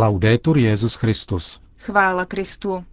Laudetur Jezus Christus. Chvála Kristu.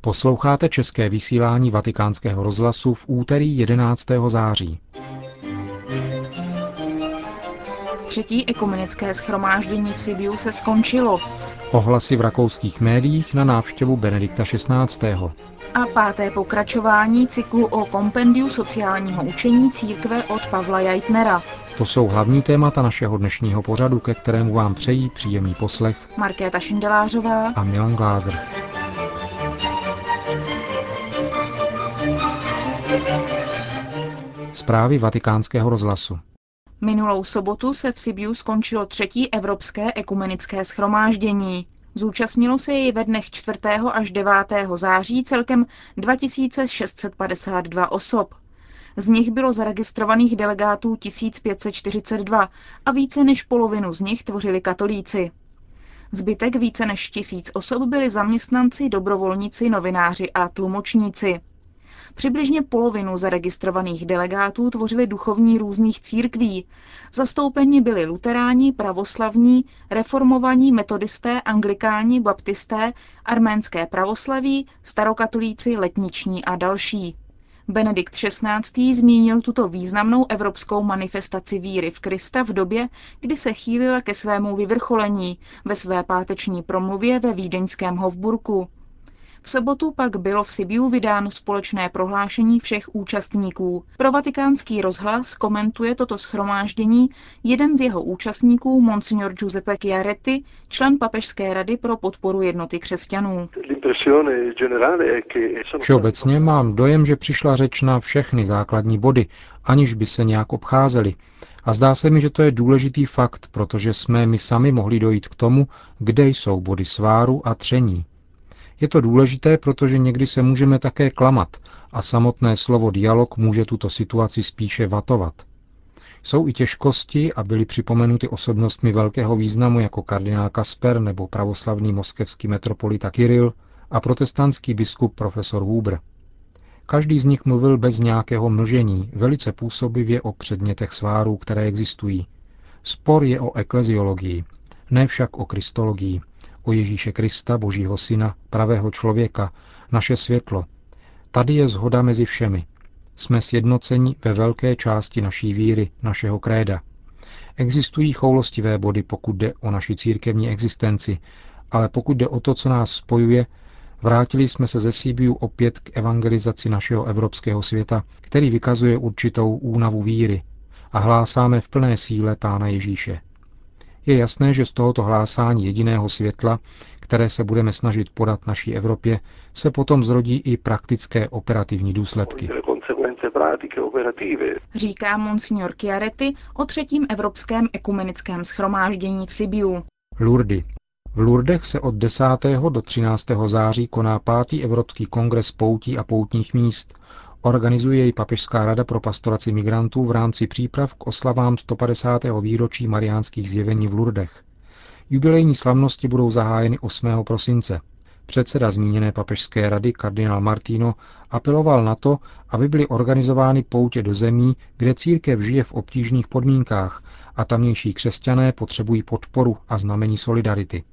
Posloucháte české vysílání Vatikánského rozhlasu v úterý 11. září. Třetí ekumenické schromáždění v Sibiu se skončilo. Ohlasy v rakouských médiích na návštěvu Benedikta XVI. A páté pokračování cyklu o kompendiu sociálního učení církve od Pavla Jajtnera. To jsou hlavní témata našeho dnešního pořadu, ke kterému vám přejí příjemný poslech Markéta Šindelářová a Milan Glázer. Zprávy vatikánského rozhlasu. Minulou sobotu se v Sibiu skončilo třetí evropské ekumenické schromáždění. Zúčastnilo se jej ve dnech 4. až 9. září celkem 2652 osob. Z nich bylo zaregistrovaných delegátů 1542 a více než polovinu z nich tvořili katolíci. Zbytek více než tisíc osob byli zaměstnanci, dobrovolníci, novináři a tlumočníci. Přibližně polovinu zaregistrovaných delegátů tvořili duchovní různých církví. Zastoupeni byli luteráni, pravoslavní, reformovaní metodisté, anglikáni, baptisté, arménské pravoslaví, starokatolíci, letniční a další. Benedikt XVI. zmínil tuto významnou evropskou manifestaci víry v Krista v době, kdy se chýlila ke svému vyvrcholení ve své páteční promluvě ve vídeňském Hofburku. V sobotu pak bylo v Sibiu vydáno společné prohlášení všech účastníků. Pro vatikánský rozhlas komentuje toto schromáždění jeden z jeho účastníků, monsignor Giuseppe Chiaretti, člen Papežské rady pro podporu jednoty křesťanů. Všeobecně mám dojem, že přišla řeč na všechny základní body, aniž by se nějak obcházely. A zdá se mi, že to je důležitý fakt, protože jsme my sami mohli dojít k tomu, kde jsou body sváru a tření. Je to důležité, protože někdy se můžeme také klamat a samotné slovo dialog může tuto situaci spíše vatovat. Jsou i těžkosti a byly připomenuty osobnostmi velkého významu jako kardinál Kasper nebo pravoslavný moskevský metropolita Kiril a protestantský biskup profesor Huber. Každý z nich mluvil bez nějakého mlžení, velice působivě o předmětech svárů, které existují. Spor je o ekleziologii, ne však o kristologii, o Ježíše Krista, Božího Syna, pravého člověka, naše světlo. Tady je zhoda mezi všemi. Jsme sjednoceni ve velké části naší víry, našeho kréda. Existují choulostivé body, pokud jde o naši církevní existenci, ale pokud jde o to, co nás spojuje, vrátili jsme se ze Sibiu opět k evangelizaci našeho evropského světa, který vykazuje určitou únavu víry a hlásáme v plné síle Pána Ježíše. Je jasné, že z tohoto hlásání jediného světla, které se budeme snažit podat naší Evropě, se potom zrodí i praktické operativní důsledky. Říká monsignor Chiaretti o třetím evropském ekumenickém schromáždění v Sibiu. Lurdy. V Lurdech se od 10. do 13. září koná pátý Evropský kongres poutí a poutních míst, Organizuje jej Papežská rada pro pastoraci migrantů v rámci příprav k oslavám 150. výročí mariánských zjevení v Lurdech. Jubilejní slavnosti budou zahájeny 8. prosince. Předseda zmíněné papežské rady kardinál Martino apeloval na to, aby byly organizovány poutě do zemí, kde církev žije v obtížných podmínkách a tamnější křesťané potřebují podporu a znamení solidarity.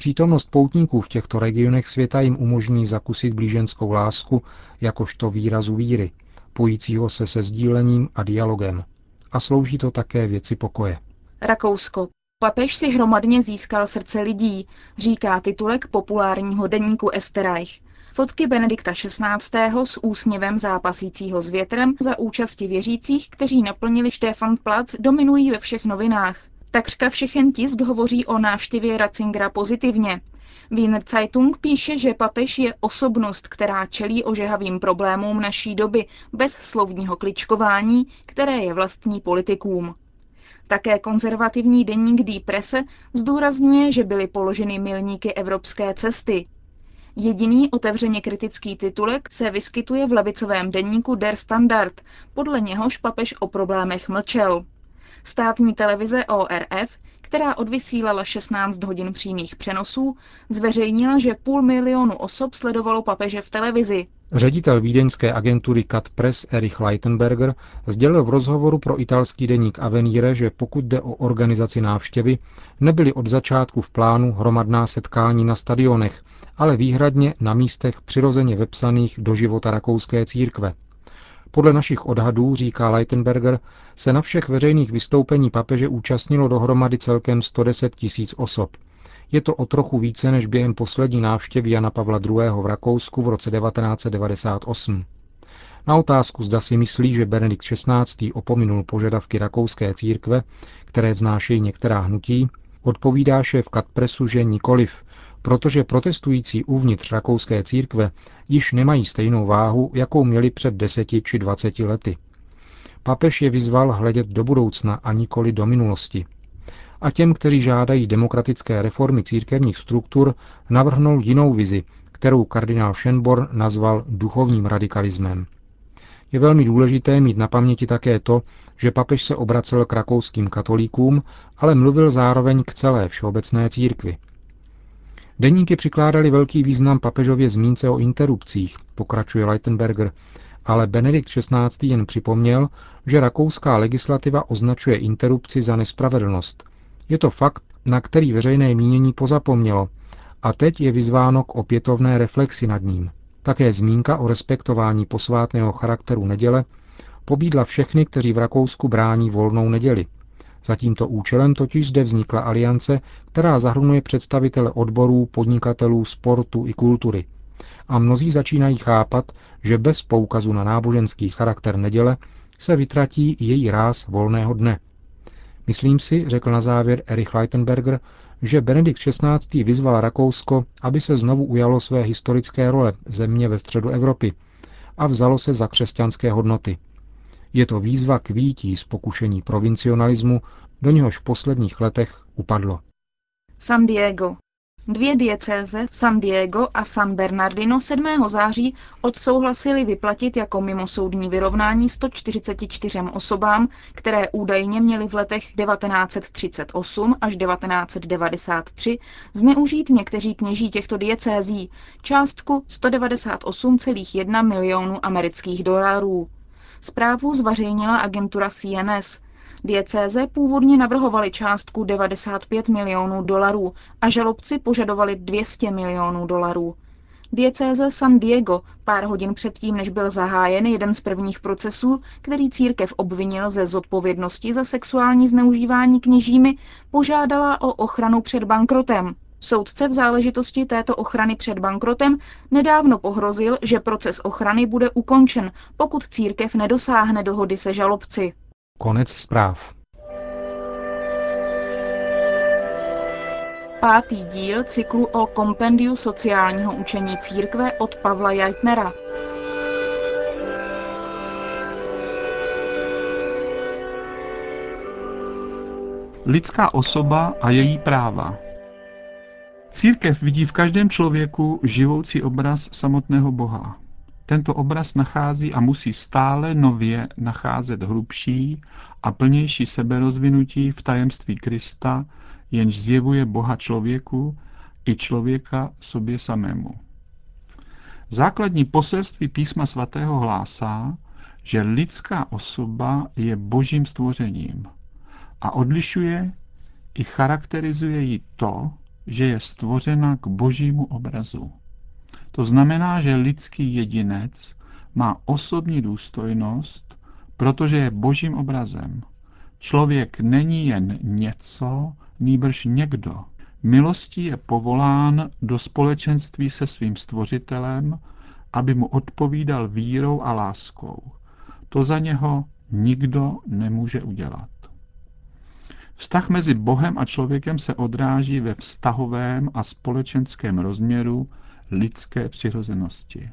Přítomnost poutníků v těchto regionech světa jim umožní zakusit blíženskou lásku jakožto výrazu víry, pojícího se se sdílením a dialogem. A slouží to také věci pokoje. Rakousko. Papež si hromadně získal srdce lidí, říká titulek populárního denníku Esterreich. Fotky Benedikta XVI. s úsměvem zápasícího s větrem za účasti věřících, kteří naplnili Stefan-Platz, dominují ve všech novinách. Takřka všechen tisk hovoří o návštěvě Ratzingera pozitivně. Wiener Zeitung píše, že papež je osobnost, která čelí ožehavým problémům naší doby bez slovního kličkování, které je vlastní politikům. Také konzervativní denník Die Presse zdůrazňuje, že byly položeny milníky evropské cesty. Jediný otevřeně kritický titulek se vyskytuje v levicovém denníku Der Standard, podle něhož papež o problémech mlčel. Státní televize ORF, která odvysílala 16 hodin přímých přenosů, zveřejnila, že půl milionu osob sledovalo papeže v televizi. Ředitel vídeňské agentury Cat Press Erich Leitenberger sdělil v rozhovoru pro italský deník Avenire, že pokud jde o organizaci návštěvy, nebyly od začátku v plánu hromadná setkání na stadionech, ale výhradně na místech přirozeně vepsaných do života rakouské církve. Podle našich odhadů, říká Leitenberger, se na všech veřejných vystoupení papeže účastnilo dohromady celkem 110 tisíc osob. Je to o trochu více než během poslední návštěvy Jana Pavla II. v Rakousku v roce 1998. Na otázku, zda si myslí, že Benedikt XVI. opominul požadavky rakouské církve, které vznášejí některá hnutí, odpovídá šéf Katpresu, že nikoliv, protože protestující uvnitř rakouské církve již nemají stejnou váhu, jakou měli před deseti či dvaceti lety. Papež je vyzval hledět do budoucna a nikoli do minulosti. A těm, kteří žádají demokratické reformy církevních struktur, navrhnul jinou vizi, kterou kardinál Schönborn nazval duchovním radikalismem. Je velmi důležité mít na paměti také to, že papež se obracel k rakouským katolíkům, ale mluvil zároveň k celé všeobecné církvi – Deníky přikládali velký význam papežově zmínce o interrupcích, pokračuje Leitenberger, ale Benedikt XVI. jen připomněl, že rakouská legislativa označuje interrupci za nespravedlnost. Je to fakt, na který veřejné mínění pozapomnělo a teď je vyzváno k opětovné reflexi nad ním. Také zmínka o respektování posvátného charakteru neděle pobídla všechny, kteří v Rakousku brání volnou neděli – za tímto účelem totiž zde vznikla aliance, která zahrnuje představitele odborů, podnikatelů, sportu i kultury. A mnozí začínají chápat, že bez poukazu na náboženský charakter neděle se vytratí její ráz volného dne. Myslím si, řekl na závěr Erich Leitenberger, že Benedikt XVI. vyzval Rakousko, aby se znovu ujalo své historické role země ve středu Evropy a vzalo se za křesťanské hodnoty – je to výzva k výtí z pokušení provincionalismu, do něhož v posledních letech upadlo. San Diego. Dvě diecéze, San Diego a San Bernardino 7. září odsouhlasili vyplatit jako mimosoudní vyrovnání 144 osobám, které údajně měly v letech 1938 až 1993 zneužít někteří kněží těchto diecézí částku 198,1 milionů amerických dolarů. Zprávu zvařejnila agentura CNS. Diecéze původně navrhovali částku 95 milionů dolarů a žalobci požadovali 200 milionů dolarů. Diecéze San Diego pár hodin předtím, než byl zahájen jeden z prvních procesů, který církev obvinil ze zodpovědnosti za sexuální zneužívání kněžími, požádala o ochranu před bankrotem. Soudce v záležitosti této ochrany před bankrotem nedávno pohrozil, že proces ochrany bude ukončen, pokud církev nedosáhne dohody se žalobci. Konec zpráv. Pátý díl cyklu o kompendiu sociálního učení církve od Pavla Jajtnera. Lidská osoba a její práva. Církev vidí v každém člověku živoucí obraz samotného Boha. Tento obraz nachází a musí stále nově nacházet hlubší a plnější seberozvinutí v tajemství Krista, jenž zjevuje Boha člověku i člověka sobě samému. Základní poselství písma svatého hlásá, že lidská osoba je božím stvořením a odlišuje i charakterizuje ji to, že je stvořena k božímu obrazu. To znamená, že lidský jedinec má osobní důstojnost, protože je božím obrazem. Člověk není jen něco, nýbrž někdo. Milostí je povolán do společenství se svým stvořitelem, aby mu odpovídal vírou a láskou. To za něho nikdo nemůže udělat. Vztah mezi Bohem a člověkem se odráží ve vztahovém a společenském rozměru lidské přirozenosti.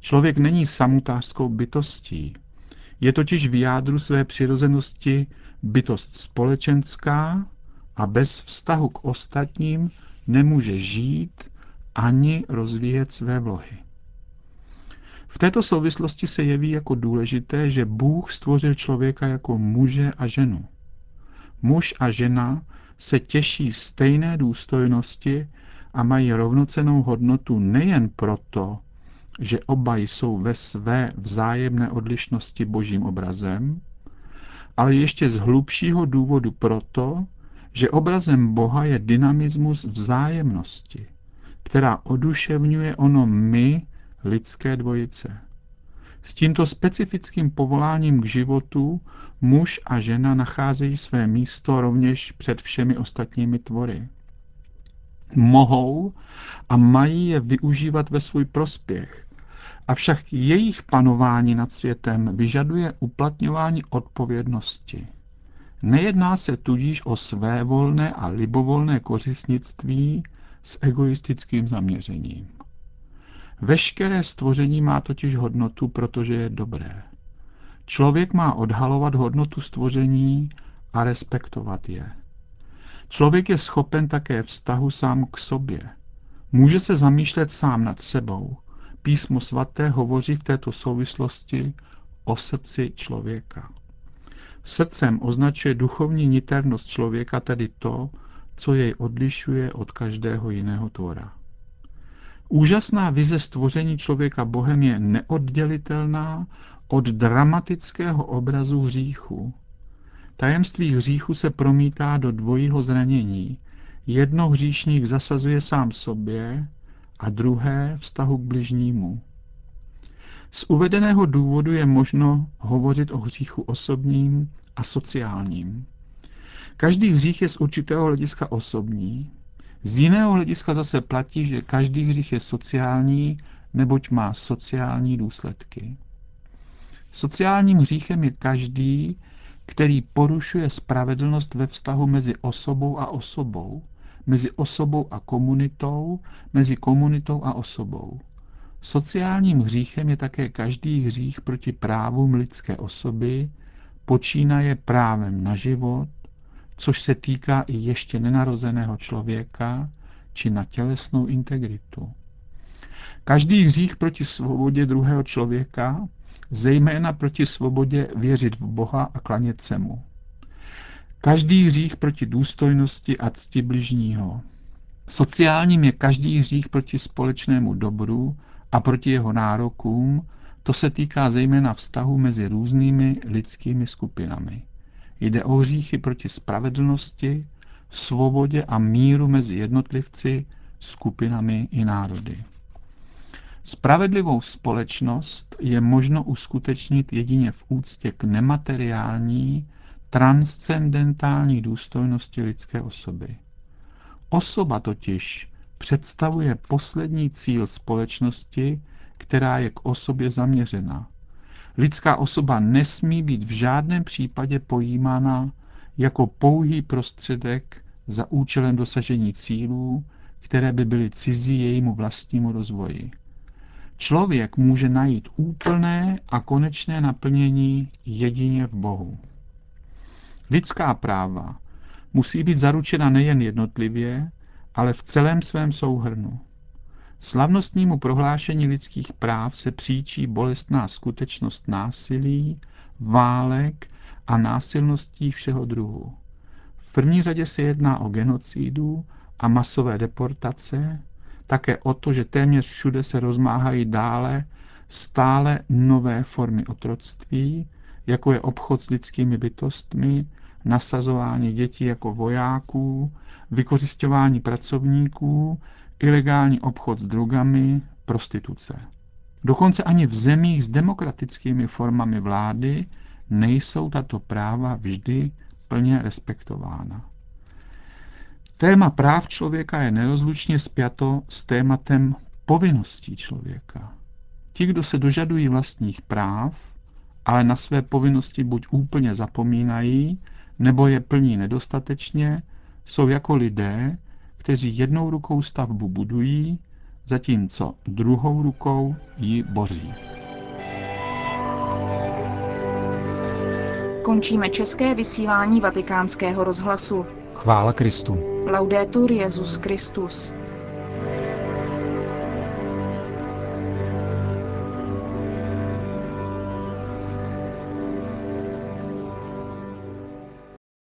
Člověk není samutářskou bytostí. Je totiž v jádru své přirozenosti bytost společenská a bez vztahu k ostatním nemůže žít ani rozvíjet své vlohy. V této souvislosti se jeví jako důležité, že Bůh stvořil člověka jako muže a ženu. Muž a žena se těší stejné důstojnosti a mají rovnocenou hodnotu nejen proto, že oba jsou ve své vzájemné odlišnosti božím obrazem, ale ještě z hlubšího důvodu proto, že obrazem Boha je dynamismus vzájemnosti, která oduševňuje ono my, lidské dvojice. S tímto specifickým povoláním k životu muž a žena nacházejí své místo rovněž před všemi ostatními tvory. Mohou a mají je využívat ve svůj prospěch, avšak jejich panování nad světem vyžaduje uplatňování odpovědnosti. Nejedná se tudíž o svévolné a libovolné kořistnictví s egoistickým zaměřením. Veškeré stvoření má totiž hodnotu, protože je dobré. Člověk má odhalovat hodnotu stvoření a respektovat je. Člověk je schopen také vztahu sám k sobě. Může se zamýšlet sám nad sebou. Písmo svaté hovoří v této souvislosti o srdci člověka. Srdcem označuje duchovní niternost člověka, tedy to, co jej odlišuje od každého jiného tvora. Úžasná vize stvoření člověka Bohem je neoddělitelná od dramatického obrazu hříchu. Tajemství hříchu se promítá do dvojího zranění. Jedno hříšník zasazuje sám sobě a druhé vztahu k bližnímu. Z uvedeného důvodu je možno hovořit o hříchu osobním a sociálním. Každý hřích je z určitého hlediska osobní, z jiného hlediska zase platí, že každý hřích je sociální, neboť má sociální důsledky. Sociálním hříchem je každý, který porušuje spravedlnost ve vztahu mezi osobou a osobou, mezi osobou a komunitou, mezi komunitou a osobou. Sociálním hříchem je také každý hřích proti právům lidské osoby, počínaje právem na život, což se týká i ještě nenarozeného člověka, či na tělesnou integritu. Každý hřích proti svobodě druhého člověka, zejména proti svobodě věřit v Boha a klanět se mu. Každý hřích proti důstojnosti a cti bližního. Sociálním je každý hřích proti společnému dobru a proti jeho nárokům, to se týká zejména vztahu mezi různými lidskými skupinami. Jde o hříchy proti spravedlnosti, svobodě a míru mezi jednotlivci, skupinami i národy. Spravedlivou společnost je možno uskutečnit jedině v úctě k nemateriální, transcendentální důstojnosti lidské osoby. Osoba totiž představuje poslední cíl společnosti, která je k osobě zaměřena. Lidská osoba nesmí být v žádném případě pojímána jako pouhý prostředek za účelem dosažení cílů, které by byly cizí jejímu vlastnímu rozvoji. Člověk může najít úplné a konečné naplnění jedině v Bohu. Lidská práva musí být zaručena nejen jednotlivě, ale v celém svém souhrnu. Slavnostnímu prohlášení lidských práv se příčí bolestná skutečnost násilí, válek a násilností všeho druhu. V první řadě se jedná o genocidu a masové deportace, také o to, že téměř všude se rozmáhají dále stále nové formy otroctví, jako je obchod s lidskými bytostmi, nasazování dětí jako vojáků, vykořišťování pracovníků, ilegální obchod s drogami, prostituce. Dokonce ani v zemích s demokratickými formami vlády nejsou tato práva vždy plně respektována. Téma práv člověka je nerozlučně spjato s tématem povinností člověka. Ti, kdo se dožadují vlastních práv, ale na své povinnosti buď úplně zapomínají, nebo je plní nedostatečně, jsou jako lidé, kteří jednou rukou stavbu budují, zatímco druhou rukou ji boří. Končíme české vysílání vatikánského rozhlasu. Chvála Kristu. Laudetur Jezus Christus.